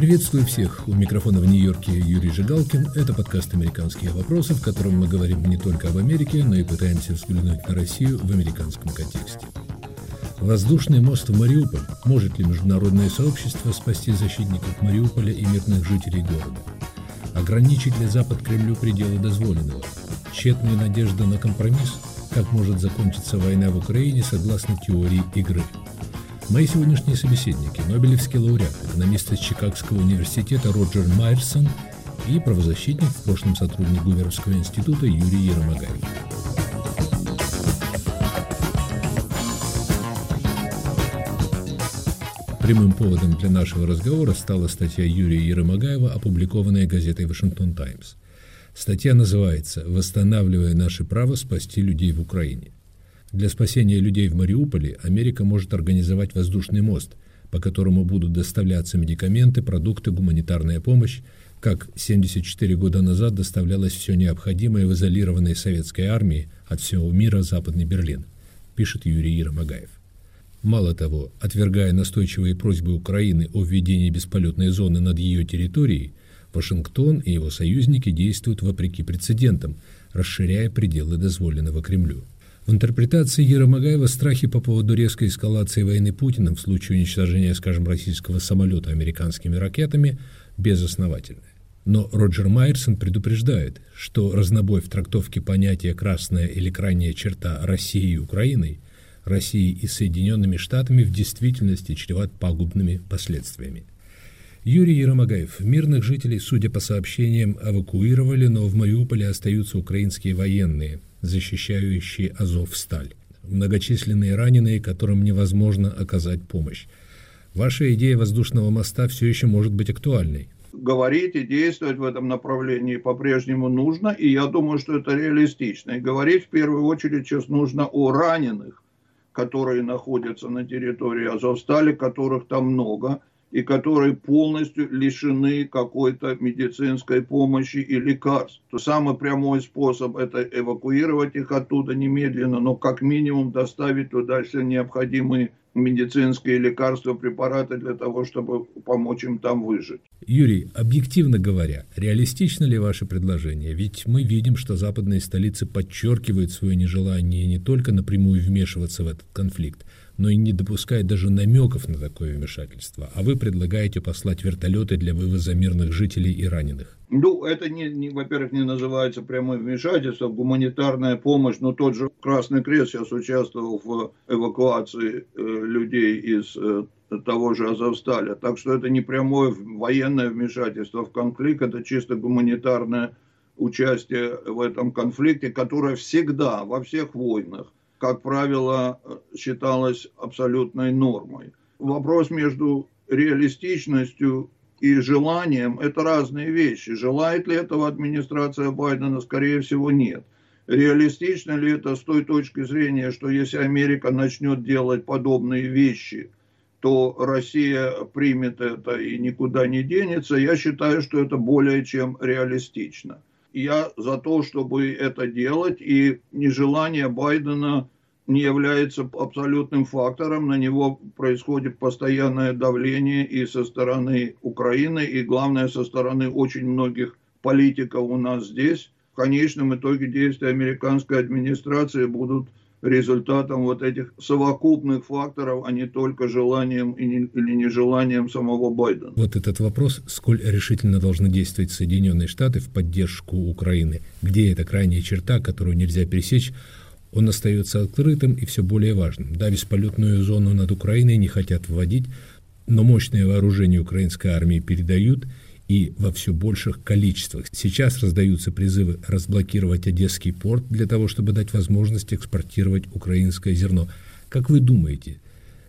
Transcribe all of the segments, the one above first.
Приветствую всех. У микрофона в Нью-Йорке Юрий Жигалкин. Это подкаст «Американские вопросы», в котором мы говорим не только об Америке, но и пытаемся взглянуть на Россию в американском контексте. Воздушный мост в Мариуполь. Может ли международное сообщество спасти защитников Мариуполя и мирных жителей города? Ограничить ли Запад Кремлю пределы дозволенного? Тщетная надежда на компромисс? Как может закончиться война в Украине согласно теории игры? Мои сегодняшние собеседники – Нобелевский лауреат, экономист из Чикагского университета Роджер Майерсон и правозащитник, в прошлом сотрудник Гуверовского института Юрий Еромагаев. Прямым поводом для нашего разговора стала статья Юрия Еромагаева, опубликованная газетой «Вашингтон Таймс». Статья называется «Восстанавливая наше право спасти людей в Украине». Для спасения людей в Мариуполе Америка может организовать воздушный мост, по которому будут доставляться медикаменты, продукты, гуманитарная помощь, как 74 года назад доставлялось все необходимое в изолированной советской армии от всего мира Западный Берлин, пишет Юрий Еромагаев. Мало того, отвергая настойчивые просьбы Украины о введении бесполетной зоны над ее территорией, Вашингтон и его союзники действуют вопреки прецедентам, расширяя пределы дозволенного Кремлю. В интерпретации Еромагаева страхи по поводу резкой эскалации войны Путиным в случае уничтожения, скажем, российского самолета американскими ракетами безосновательны. Но Роджер Майерсон предупреждает, что разнобой в трактовке понятия «красная» или «крайняя черта» России и Украиной, Россией и Соединенными Штатами в действительности чреват пагубными последствиями. Юрий Еромагаев. Мирных жителей, судя по сообщениям, эвакуировали, но в Мариуполе остаются украинские военные – защищающие Азов-Сталь. Многочисленные раненые, которым невозможно оказать помощь. Ваша идея воздушного моста все еще может быть актуальной. Говорить и действовать в этом направлении по-прежнему нужно, и я думаю, что это реалистично. И говорить в первую очередь сейчас нужно о раненых, которые находятся на территории Азовстали, которых там много, и которые полностью лишены какой-то медицинской помощи и лекарств. То самый прямой способ это эвакуировать их оттуда немедленно, но как минимум доставить туда все необходимые медицинские лекарства, препараты для того, чтобы помочь им там выжить. Юрий, объективно говоря, реалистично ли ваше предложение? Ведь мы видим, что западные столицы подчеркивают свое нежелание не только напрямую вмешиваться в этот конфликт, но и не допускает даже намеков на такое вмешательство. А вы предлагаете послать вертолеты для вывоза мирных жителей и раненых. Ну, это, не, не, во-первых, не называется прямым вмешательством, гуманитарная помощь, но тот же Красный Крест сейчас участвовал в эвакуации э, людей из э, того же Азовсталя. Так что это не прямое военное вмешательство в конфликт, это чисто гуманитарное участие в этом конфликте, которое всегда во всех войнах как правило, считалось абсолютной нормой. Вопрос между реалистичностью и желанием – это разные вещи. Желает ли этого администрация Байдена? Скорее всего, нет. Реалистично ли это с той точки зрения, что если Америка начнет делать подобные вещи, то Россия примет это и никуда не денется? Я считаю, что это более чем реалистично я за то, чтобы это делать, и нежелание Байдена не является абсолютным фактором, на него происходит постоянное давление и со стороны Украины, и главное со стороны очень многих политиков у нас здесь. В конечном итоге действия американской администрации будут результатом вот этих совокупных факторов, а не только желанием или нежеланием самого Байдена. Вот этот вопрос, сколь решительно должны действовать Соединенные Штаты в поддержку Украины, где эта крайняя черта, которую нельзя пересечь, он остается открытым и все более важным. Да, бесполетную зону над Украиной не хотят вводить, но мощное вооружение украинской армии передают – и во все больших количествах. Сейчас раздаются призывы разблокировать Одесский порт для того, чтобы дать возможность экспортировать украинское зерно. Как вы думаете,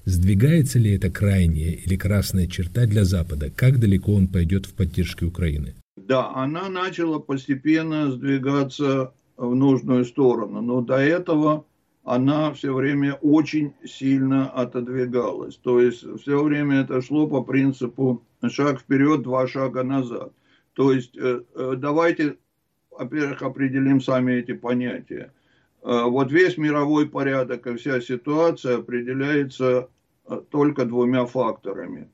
сдвигается ли эта крайняя или красная черта для Запада? Как далеко он пойдет в поддержке Украины? Да, она начала постепенно сдвигаться в нужную сторону, но до этого она все время очень сильно отодвигалась. То есть все время это шло по принципу шаг вперед, два шага назад. То есть э, э, давайте, во-первых, определим сами эти понятия. Э, вот весь мировой порядок и вся ситуация определяется только двумя факторами.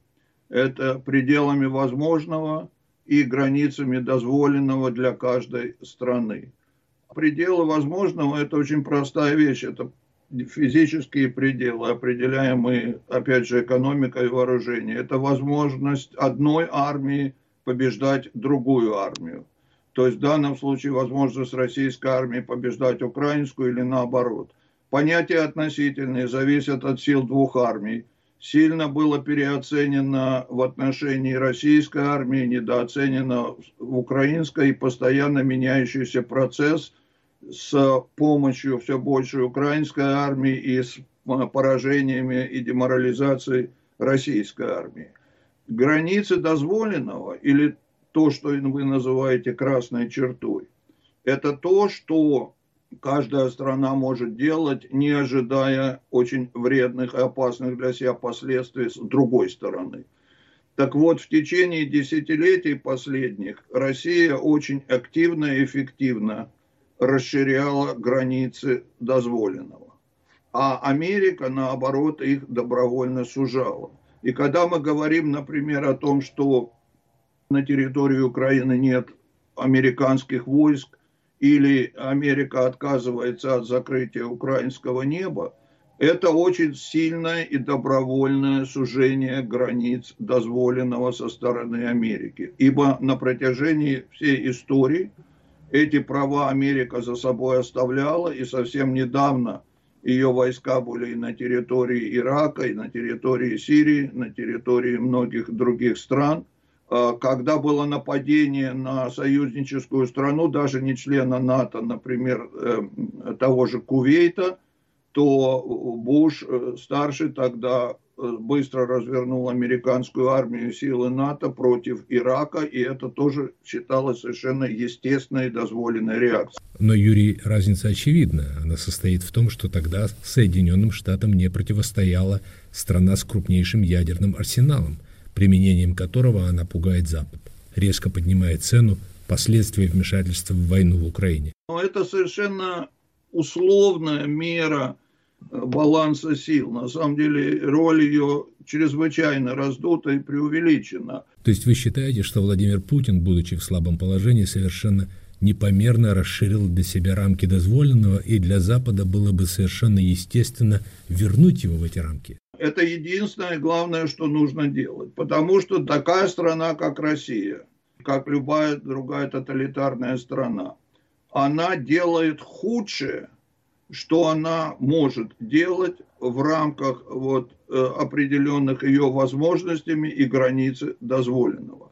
это пределами возможного и границами дозволенного для каждой страны. Пределы возможного – это очень простая вещь, это физические пределы, определяемые, опять же, экономикой и вооружением. Это возможность одной армии побеждать другую армию. То есть в данном случае возможность российской армии побеждать украинскую или наоборот. Понятия относительные зависят от сил двух армий. Сильно было переоценено в отношении российской армии, недооценено в украинской и постоянно меняющийся процесс – с помощью все большей украинской армии и с поражениями и деморализацией российской армии. Границы дозволенного или то, что вы называете красной чертой, это то, что каждая страна может делать, не ожидая очень вредных и опасных для себя последствий с другой стороны. Так вот, в течение десятилетий последних Россия очень активно и эффективно расширяла границы дозволенного. А Америка, наоборот, их добровольно сужала. И когда мы говорим, например, о том, что на территории Украины нет американских войск, или Америка отказывается от закрытия украинского неба, это очень сильное и добровольное сужение границ дозволенного со стороны Америки. Ибо на протяжении всей истории – эти права Америка за собой оставляла, и совсем недавно ее войска были и на территории Ирака, и на территории Сирии, на территории многих других стран. А, когда было нападение на союзническую страну, даже не члена НАТО, например, э, того же Кувейта, то Буш э, старший тогда быстро развернул американскую армию силы НАТО против Ирака, и это тоже считалось совершенно естественной и дозволенной реакцией. Но, Юрий, разница очевидна. Она состоит в том, что тогда Соединенным Штатам не противостояла страна с крупнейшим ядерным арсеналом, применением которого она пугает Запад, резко поднимая цену последствий вмешательства в войну в Украине. Но это совершенно условная мера баланса сил. На самом деле роль ее чрезвычайно раздута и преувеличена. То есть вы считаете, что Владимир Путин, будучи в слабом положении, совершенно непомерно расширил для себя рамки дозволенного, и для Запада было бы совершенно естественно вернуть его в эти рамки? Это единственное главное, что нужно делать. Потому что такая страна, как Россия, как любая другая тоталитарная страна, она делает худшее – что она может делать в рамках вот, э, определенных ее возможностями и границы дозволенного.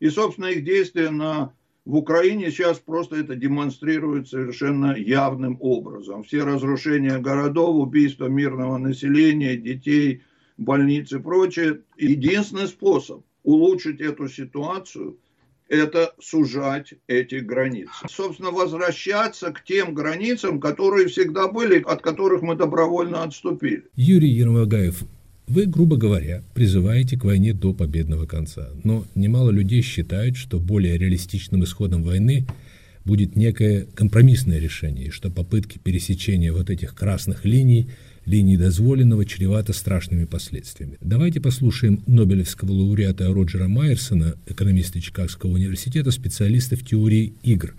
И, собственно, их действия на, в Украине сейчас просто это демонстрируют совершенно явным образом. Все разрушения городов, убийства мирного населения, детей, больниц и прочее. Единственный способ улучшить эту ситуацию – это сужать эти границы. Собственно, возвращаться к тем границам, которые всегда были, от которых мы добровольно отступили. Юрий Ермогаев, вы, грубо говоря, призываете к войне до победного конца. Но немало людей считают, что более реалистичным исходом войны будет некое компромиссное решение, что попытки пересечения вот этих красных линий – линии дозволенного чревато страшными последствиями. Давайте послушаем Нобелевского лауреата Роджера Майерсона, экономиста Чикагского университета, специалиста в теории игр,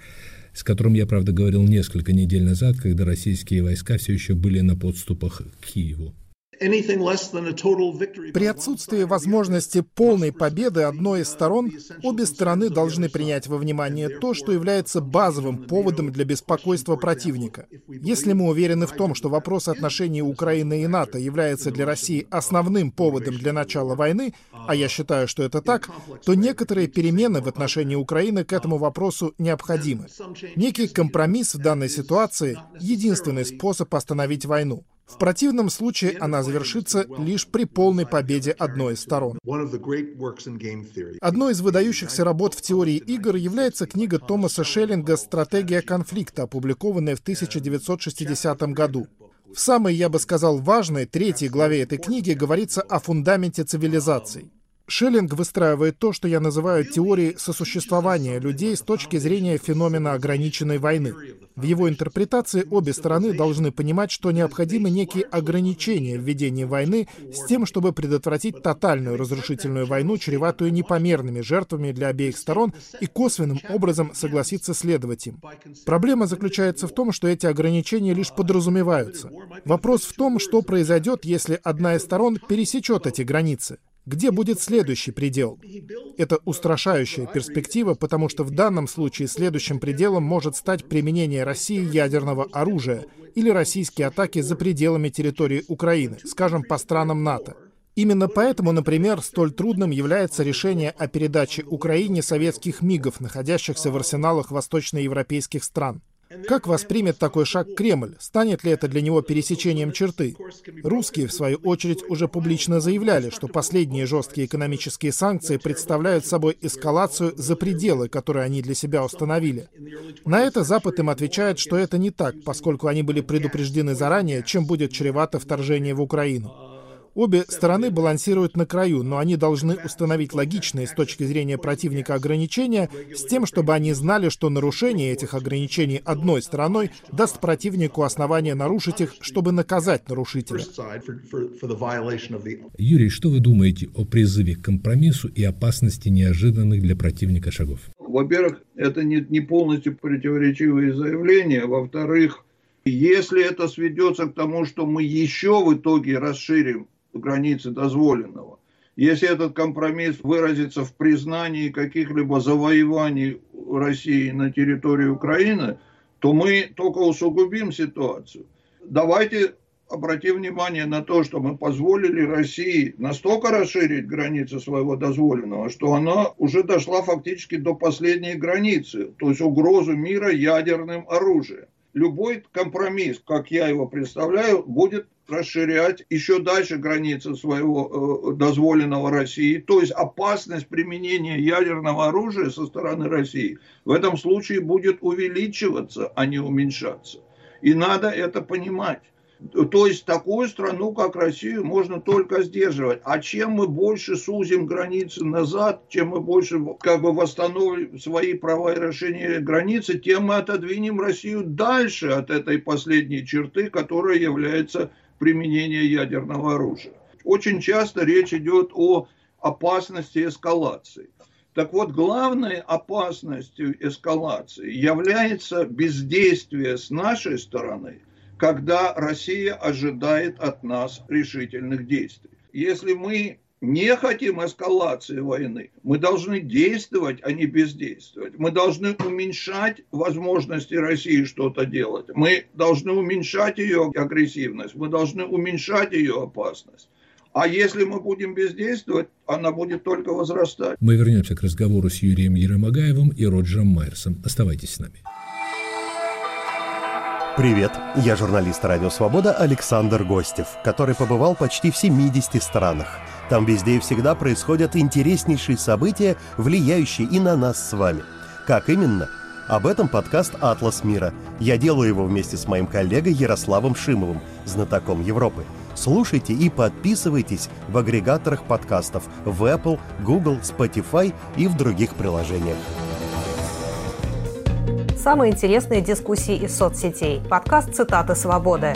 с которым я, правда, говорил несколько недель назад, когда российские войска все еще были на подступах к Киеву. При отсутствии возможности полной победы одной из сторон, обе стороны должны принять во внимание то, что является базовым поводом для беспокойства противника. Если мы уверены в том, что вопрос отношений Украины и НАТО является для России основным поводом для начала войны, а я считаю, что это так, то некоторые перемены в отношении Украины к этому вопросу необходимы. Некий компромисс в данной ситуации — единственный способ остановить войну. В противном случае она завершится лишь при полной победе одной из сторон. Одной из выдающихся работ в теории игр является книга Томаса Шеллинга «Стратегия конфликта», опубликованная в 1960 году. В самой, я бы сказал, важной третьей главе этой книги говорится о фундаменте цивилизаций. Шеллинг выстраивает то, что я называю теорией сосуществования людей с точки зрения феномена ограниченной войны. В его интерпретации обе стороны должны понимать, что необходимы некие ограничения в ведении войны с тем, чтобы предотвратить тотальную разрушительную войну, чреватую непомерными жертвами для обеих сторон, и косвенным образом согласиться следовать им. Проблема заключается в том, что эти ограничения лишь подразумеваются. Вопрос в том, что произойдет, если одна из сторон пересечет эти границы. Где будет следующий предел? Это устрашающая перспектива, потому что в данном случае следующим пределом может стать применение России ядерного оружия или российские атаки за пределами территории Украины, скажем, по странам НАТО. Именно поэтому, например, столь трудным является решение о передаче Украине советских МИГов, находящихся в арсеналах восточноевропейских стран. Как воспримет такой шаг Кремль? Станет ли это для него пересечением черты? Русские, в свою очередь, уже публично заявляли, что последние жесткие экономические санкции представляют собой эскалацию за пределы, которые они для себя установили. На это Запад им отвечает, что это не так, поскольку они были предупреждены заранее, чем будет чревато вторжение в Украину. Обе стороны балансируют на краю, но они должны установить логичные с точки зрения противника ограничения с тем, чтобы они знали, что нарушение этих ограничений одной стороной даст противнику основание нарушить их, чтобы наказать нарушителя. Юрий, что вы думаете о призыве к компромиссу и опасности неожиданных для противника шагов? Во-первых, это не, не полностью противоречивые заявления. Во-вторых, если это сведется к тому, что мы еще в итоге расширим границы дозволенного. Если этот компромисс выразится в признании каких-либо завоеваний России на территории Украины, то мы только усугубим ситуацию. Давайте обратим внимание на то, что мы позволили России настолько расширить границы своего дозволенного, что она уже дошла фактически до последней границы, то есть угрозу мира ядерным оружием. Любой компромисс, как я его представляю, будет расширять еще дальше границы своего э, дозволенного России. То есть опасность применения ядерного оружия со стороны России в этом случае будет увеличиваться, а не уменьшаться. И надо это понимать. То есть такую страну, как Россию, можно только сдерживать. А чем мы больше сузим границы назад, чем мы больше как бы восстановим свои права и решения границы, тем мы отодвинем Россию дальше от этой последней черты, которая является применения ядерного оружия. Очень часто речь идет о опасности эскалации. Так вот, главной опасностью эскалации является бездействие с нашей стороны, когда Россия ожидает от нас решительных действий. Если мы не хотим эскалации войны. Мы должны действовать, а не бездействовать. Мы должны уменьшать возможности России что-то делать. Мы должны уменьшать ее агрессивность. Мы должны уменьшать ее опасность. А если мы будем бездействовать, она будет только возрастать. Мы вернемся к разговору с Юрием Еромагаевым и Роджером Майерсом. Оставайтесь с нами. Привет, я журналист «Радио Свобода» Александр Гостев, который побывал почти в 70 странах – там везде и всегда происходят интереснейшие события, влияющие и на нас с вами. Как именно? Об этом подкаст «Атлас мира». Я делаю его вместе с моим коллегой Ярославом Шимовым, знатоком Европы. Слушайте и подписывайтесь в агрегаторах подкастов в Apple, Google, Spotify и в других приложениях. Самые интересные дискуссии из соцсетей. Подкаст «Цитаты свободы».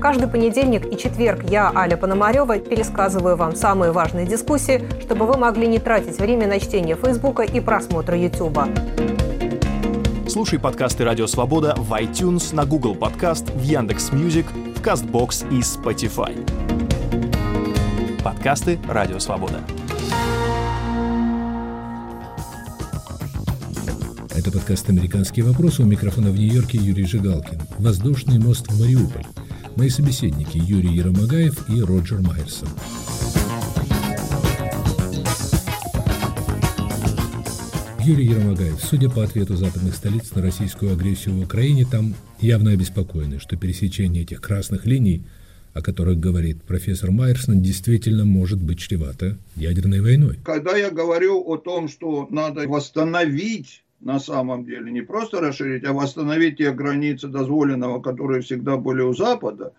Каждый понедельник и четверг я, Аля Пономарева, пересказываю вам самые важные дискуссии, чтобы вы могли не тратить время на чтение Фейсбука и просмотра Ютуба. Слушай подкасты «Радио Свобода» в iTunes, на Google Podcasts, в Яндекс Music, в Castbox и Spotify. Подкасты «Радио Свобода». Это подкаст «Американские вопросы». У микрофона в Нью-Йорке Юрий Жигалкин. Воздушный мост в Мариуполь. Мои собеседники Юрий Еромагаев и Роджер Майерсон. Юрий Еромагаев, судя по ответу западных столиц на российскую агрессию в Украине, там явно обеспокоены, что пересечение этих красных линий, о которых говорит профессор Майерсон, действительно может быть чревато ядерной войной. Когда я говорю о том, что надо восстановить на самом деле. Не просто расширить, а восстановить те границы дозволенного, которые всегда были у Запада.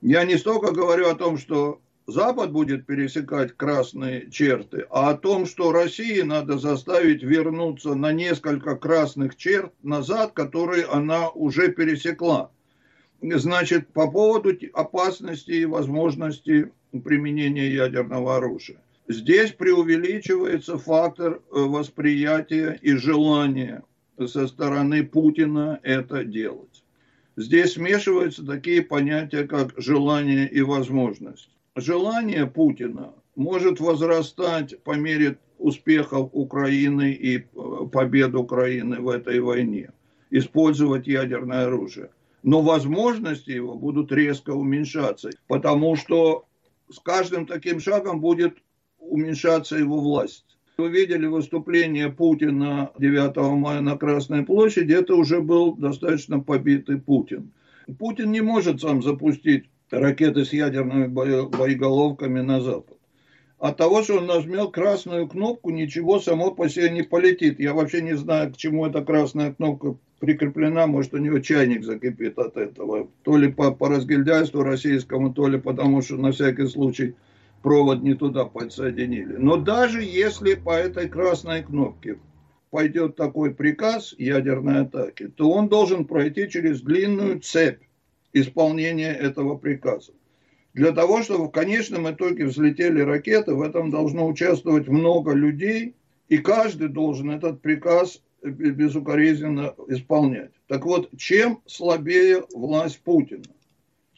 Я не столько говорю о том, что Запад будет пересекать красные черты, а о том, что России надо заставить вернуться на несколько красных черт назад, которые она уже пересекла. Значит, по поводу опасности и возможности применения ядерного оружия. Здесь преувеличивается фактор э, восприятия и желания со стороны Путина это делать. Здесь смешиваются такие понятия, как желание и возможность. Желание Путина может возрастать по мере успехов Украины и э, побед Украины в этой войне, использовать ядерное оружие. Но возможности его будут резко уменьшаться, потому что с каждым таким шагом будет уменьшаться его власть. Вы видели выступление Путина 9 мая на Красной площади, это уже был достаточно побитый Путин. Путин не может сам запустить ракеты с ядерными боеголовками на Запад. От того, что он нажмет красную кнопку, ничего само по себе не полетит. Я вообще не знаю, к чему эта красная кнопка прикреплена, может, у него чайник закипит от этого. То ли по, по разгильдяйству российскому, то ли потому, что на всякий случай провод не туда подсоединили. Но даже если по этой красной кнопке пойдет такой приказ ядерной атаки, то он должен пройти через длинную цепь исполнения этого приказа. Для того, чтобы в конечном итоге взлетели ракеты, в этом должно участвовать много людей, и каждый должен этот приказ безукоризненно исполнять. Так вот, чем слабее власть Путина,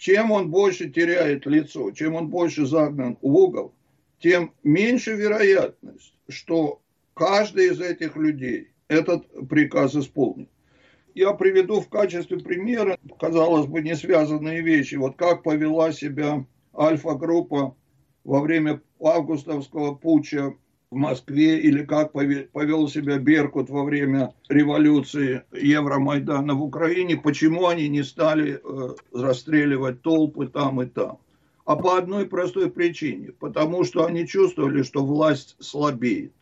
чем он больше теряет лицо, чем он больше загнан в угол, тем меньше вероятность, что каждый из этих людей этот приказ исполнит. Я приведу в качестве примера, казалось бы, не связанные вещи. Вот как повела себя Альфа-группа во время августовского путча в Москве или как повел себя Беркут во время революции Евромайдана в Украине, почему они не стали э, расстреливать толпы там и там. А по одной простой причине, потому что они чувствовали, что власть слабеет.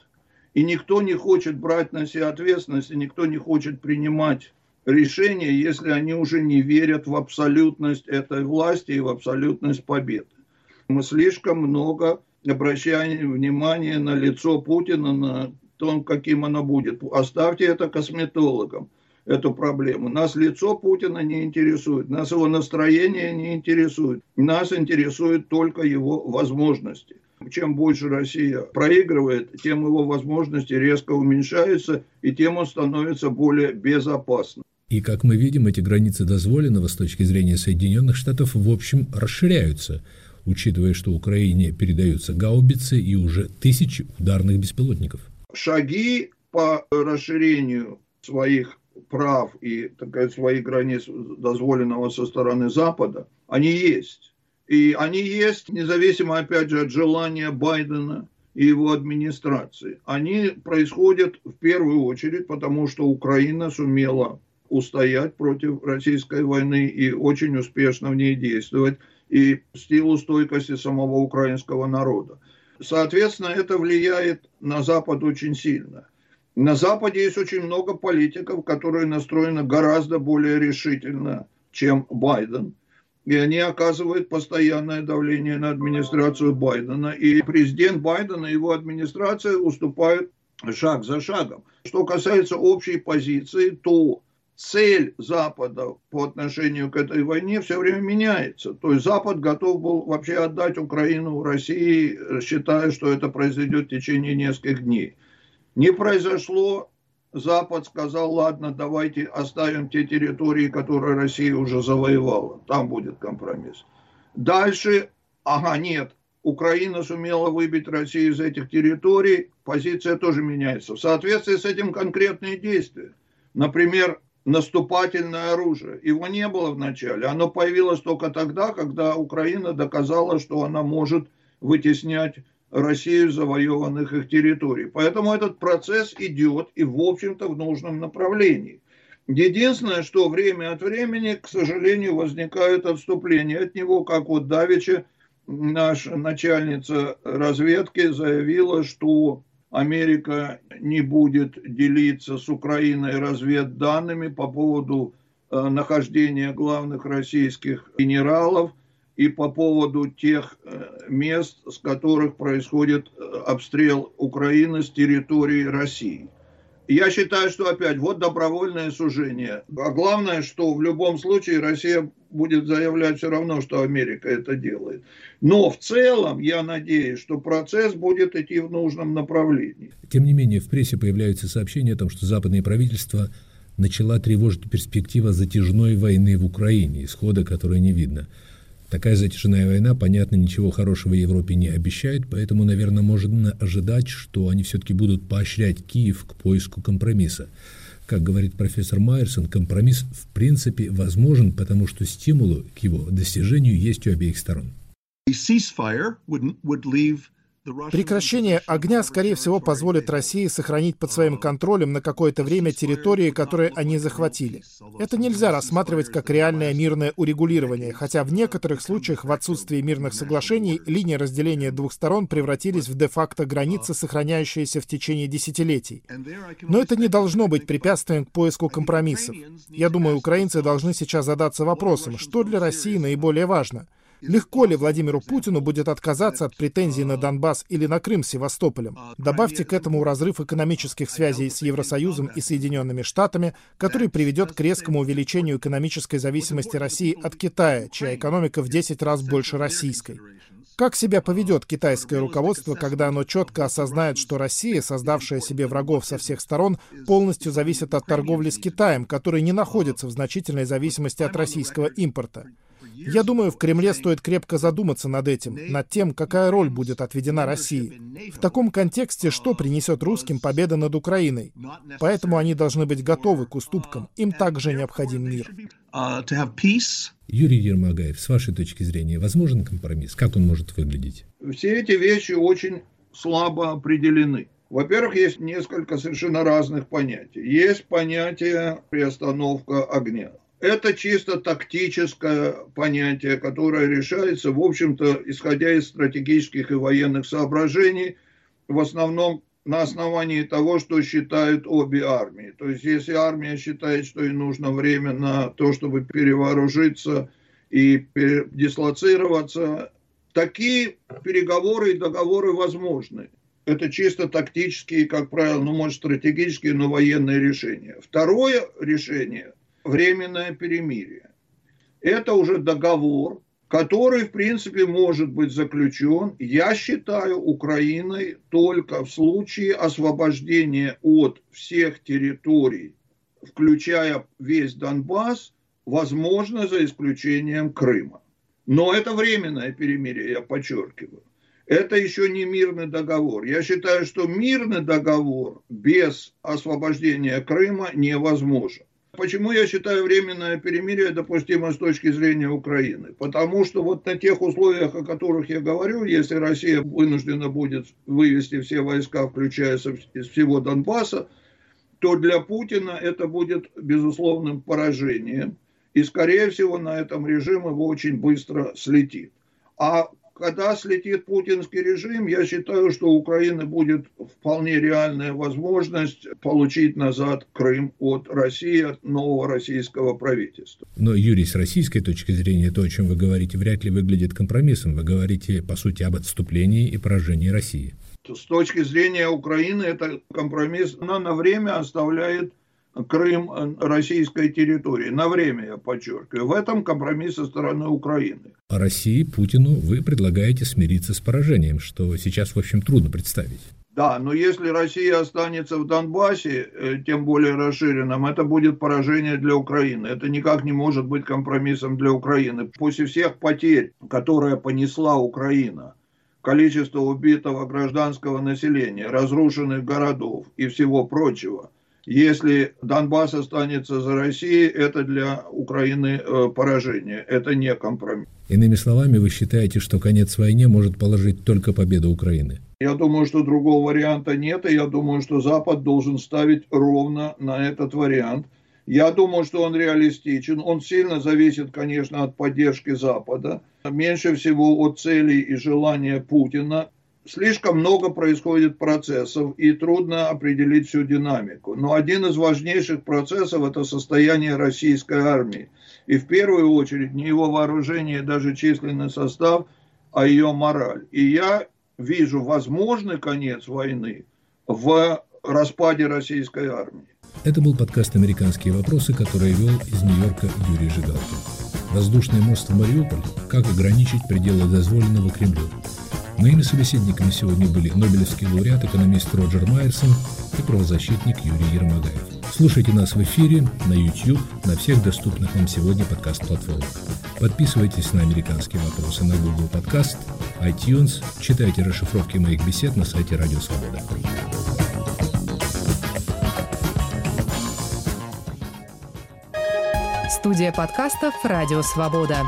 И никто не хочет брать на себя ответственность, и никто не хочет принимать решения, если они уже не верят в абсолютность этой власти и в абсолютность победы. Мы слишком много обращая внимание на лицо Путина, на том, каким оно будет. Оставьте это косметологам, эту проблему. Нас лицо Путина не интересует, нас его настроение не интересует. Нас интересует только его возможности. Чем больше Россия проигрывает, тем его возможности резко уменьшаются, и тем он становится более безопасным. И, как мы видим, эти границы дозволенного с точки зрения Соединенных Штатов, в общем, расширяются – учитывая, что Украине передаются гаубицы и уже тысячи ударных беспилотников. Шаги по расширению своих прав и так сказать, своих границ дозволенного со стороны Запада, они есть. И они есть независимо, опять же, от желания Байдена и его администрации. Они происходят в первую очередь, потому что Украина сумела устоять против российской войны и очень успешно в ней действовать и силу стойкости самого украинского народа. Соответственно, это влияет на Запад очень сильно. На Западе есть очень много политиков, которые настроены гораздо более решительно, чем Байден. И они оказывают постоянное давление на администрацию Байдена. И президент Байдена и его администрация уступают шаг за шагом. Что касается общей позиции, то цель Запада по отношению к этой войне все время меняется. То есть Запад готов был вообще отдать Украину России, считая, что это произойдет в течение нескольких дней. Не произошло. Запад сказал, ладно, давайте оставим те территории, которые Россия уже завоевала. Там будет компромисс. Дальше, ага, нет, Украина сумела выбить Россию из этих территорий, позиция тоже меняется. В соответствии с этим конкретные действия. Например, наступательное оружие. Его не было в начале. Оно появилось только тогда, когда Украина доказала, что она может вытеснять Россию завоеванных их территорий. Поэтому этот процесс идет и, в общем-то, в нужном направлении. Единственное, что время от времени, к сожалению, возникают отступления от него, как вот Давича, наша начальница разведки, заявила, что Америка не будет делиться с Украиной разведданными по поводу э, нахождения главных российских генералов и по поводу тех э, мест, с которых происходит э, обстрел Украины с территории России. Я считаю, что опять вот добровольное сужение. А главное, что в любом случае Россия будет заявлять все равно, что Америка это делает. Но в целом я надеюсь, что процесс будет идти в нужном направлении. Тем не менее, в прессе появляются сообщения о том, что западные правительства начала тревожить перспектива затяжной войны в Украине, исхода которой не видно – Такая затяжная война, понятно, ничего хорошего Европе не обещает, поэтому, наверное, можно ожидать, что они все-таки будут поощрять Киев к поиску компромисса. Как говорит профессор Майерсон, компромисс в принципе возможен, потому что стимулы к его достижению есть у обеих сторон. Прекращение огня, скорее всего, позволит России сохранить под своим контролем на какое-то время территории, которые они захватили. Это нельзя рассматривать как реальное мирное урегулирование, хотя в некоторых случаях в отсутствии мирных соглашений линии разделения двух сторон превратились в де-факто границы, сохраняющиеся в течение десятилетий. Но это не должно быть препятствием к поиску компромиссов. Я думаю, украинцы должны сейчас задаться вопросом, что для России наиболее важно — Легко ли Владимиру Путину будет отказаться от претензий на Донбасс или на Крым Севастополем? Добавьте к этому разрыв экономических связей с Евросоюзом и Соединенными Штатами, который приведет к резкому увеличению экономической зависимости России от Китая, чья экономика в 10 раз больше российской. Как себя поведет китайское руководство, когда оно четко осознает, что Россия, создавшая себе врагов со всех сторон, полностью зависит от торговли с Китаем, который не находится в значительной зависимости от российского импорта? Я думаю, в Кремле стоит крепко задуматься над этим, над тем, какая роль будет отведена России. В таком контексте, что принесет русским победа над Украиной? Поэтому они должны быть готовы к уступкам. Им также необходим мир. Юрий Ермогаев, с вашей точки зрения, возможен компромисс? Как он может выглядеть? Все эти вещи очень слабо определены. Во-первых, есть несколько совершенно разных понятий. Есть понятие приостановка огня. Это чисто тактическое понятие, которое решается, в общем-то, исходя из стратегических и военных соображений, в основном на основании того, что считают обе армии. То есть, если армия считает, что ей нужно время на то, чтобы перевооружиться и дислоцироваться, такие переговоры и договоры возможны. Это чисто тактические, как правило, ну, может, стратегические, но военные решения. Второе решение – временное перемирие. Это уже договор, который, в принципе, может быть заключен, я считаю, Украиной только в случае освобождения от всех территорий, включая весь Донбасс, возможно, за исключением Крыма. Но это временное перемирие, я подчеркиваю. Это еще не мирный договор. Я считаю, что мирный договор без освобождения Крыма невозможен. Почему я считаю временное перемирие допустимо с точки зрения Украины? Потому что вот на тех условиях, о которых я говорю, если Россия вынуждена будет вывести все войска, включая из всего Донбасса, то для Путина это будет безусловным поражением. И, скорее всего, на этом режим его очень быстро слетит. А когда слетит путинский режим, я считаю, что у Украины будет вполне реальная возможность получить назад Крым от России, от нового российского правительства. Но, Юрий, с российской точки зрения, то, о чем вы говорите, вряд ли выглядит компромиссом. Вы говорите, по сути, об отступлении и поражении России. С точки зрения Украины, это компромисс, она на время оставляет Крым э, российской территории. На время, я подчеркиваю. В этом компромисс со стороны Украины. А России, Путину, вы предлагаете смириться с поражением, что сейчас, в общем, трудно представить. Да, но если Россия останется в Донбассе, э, тем более расширенном, это будет поражение для Украины. Это никак не может быть компромиссом для Украины. После всех потерь, которые понесла Украина, количество убитого гражданского населения, разрушенных городов и всего прочего – если Донбасс останется за Россией, это для Украины э, поражение, это не компромисс. Иными словами, вы считаете, что конец войне может положить только победа Украины? Я думаю, что другого варианта нет, и я думаю, что Запад должен ставить ровно на этот вариант. Я думаю, что он реалистичен. Он сильно зависит, конечно, от поддержки Запада. Меньше всего от целей и желания Путина слишком много происходит процессов, и трудно определить всю динамику. Но один из важнейших процессов – это состояние российской армии. И в первую очередь не его вооружение, даже численный состав, а ее мораль. И я вижу возможный конец войны в распаде российской армии. Это был подкаст «Американские вопросы», который вел из Нью-Йорка Юрий Жигалкин. Воздушный мост в Мариуполь. Как ограничить пределы дозволенного Кремлю. Моими собеседниками сегодня были Нобелевский лауреат, экономист Роджер Майерсон и правозащитник Юрий Ермогаев. Слушайте нас в эфире, на YouTube, на всех доступных вам сегодня подкаст-платформах. Подписывайтесь на «Американские вопросы» на Google Podcast, iTunes, читайте расшифровки моих бесед на сайте Радио Свобода. Студия подкастов «Радио Свобода».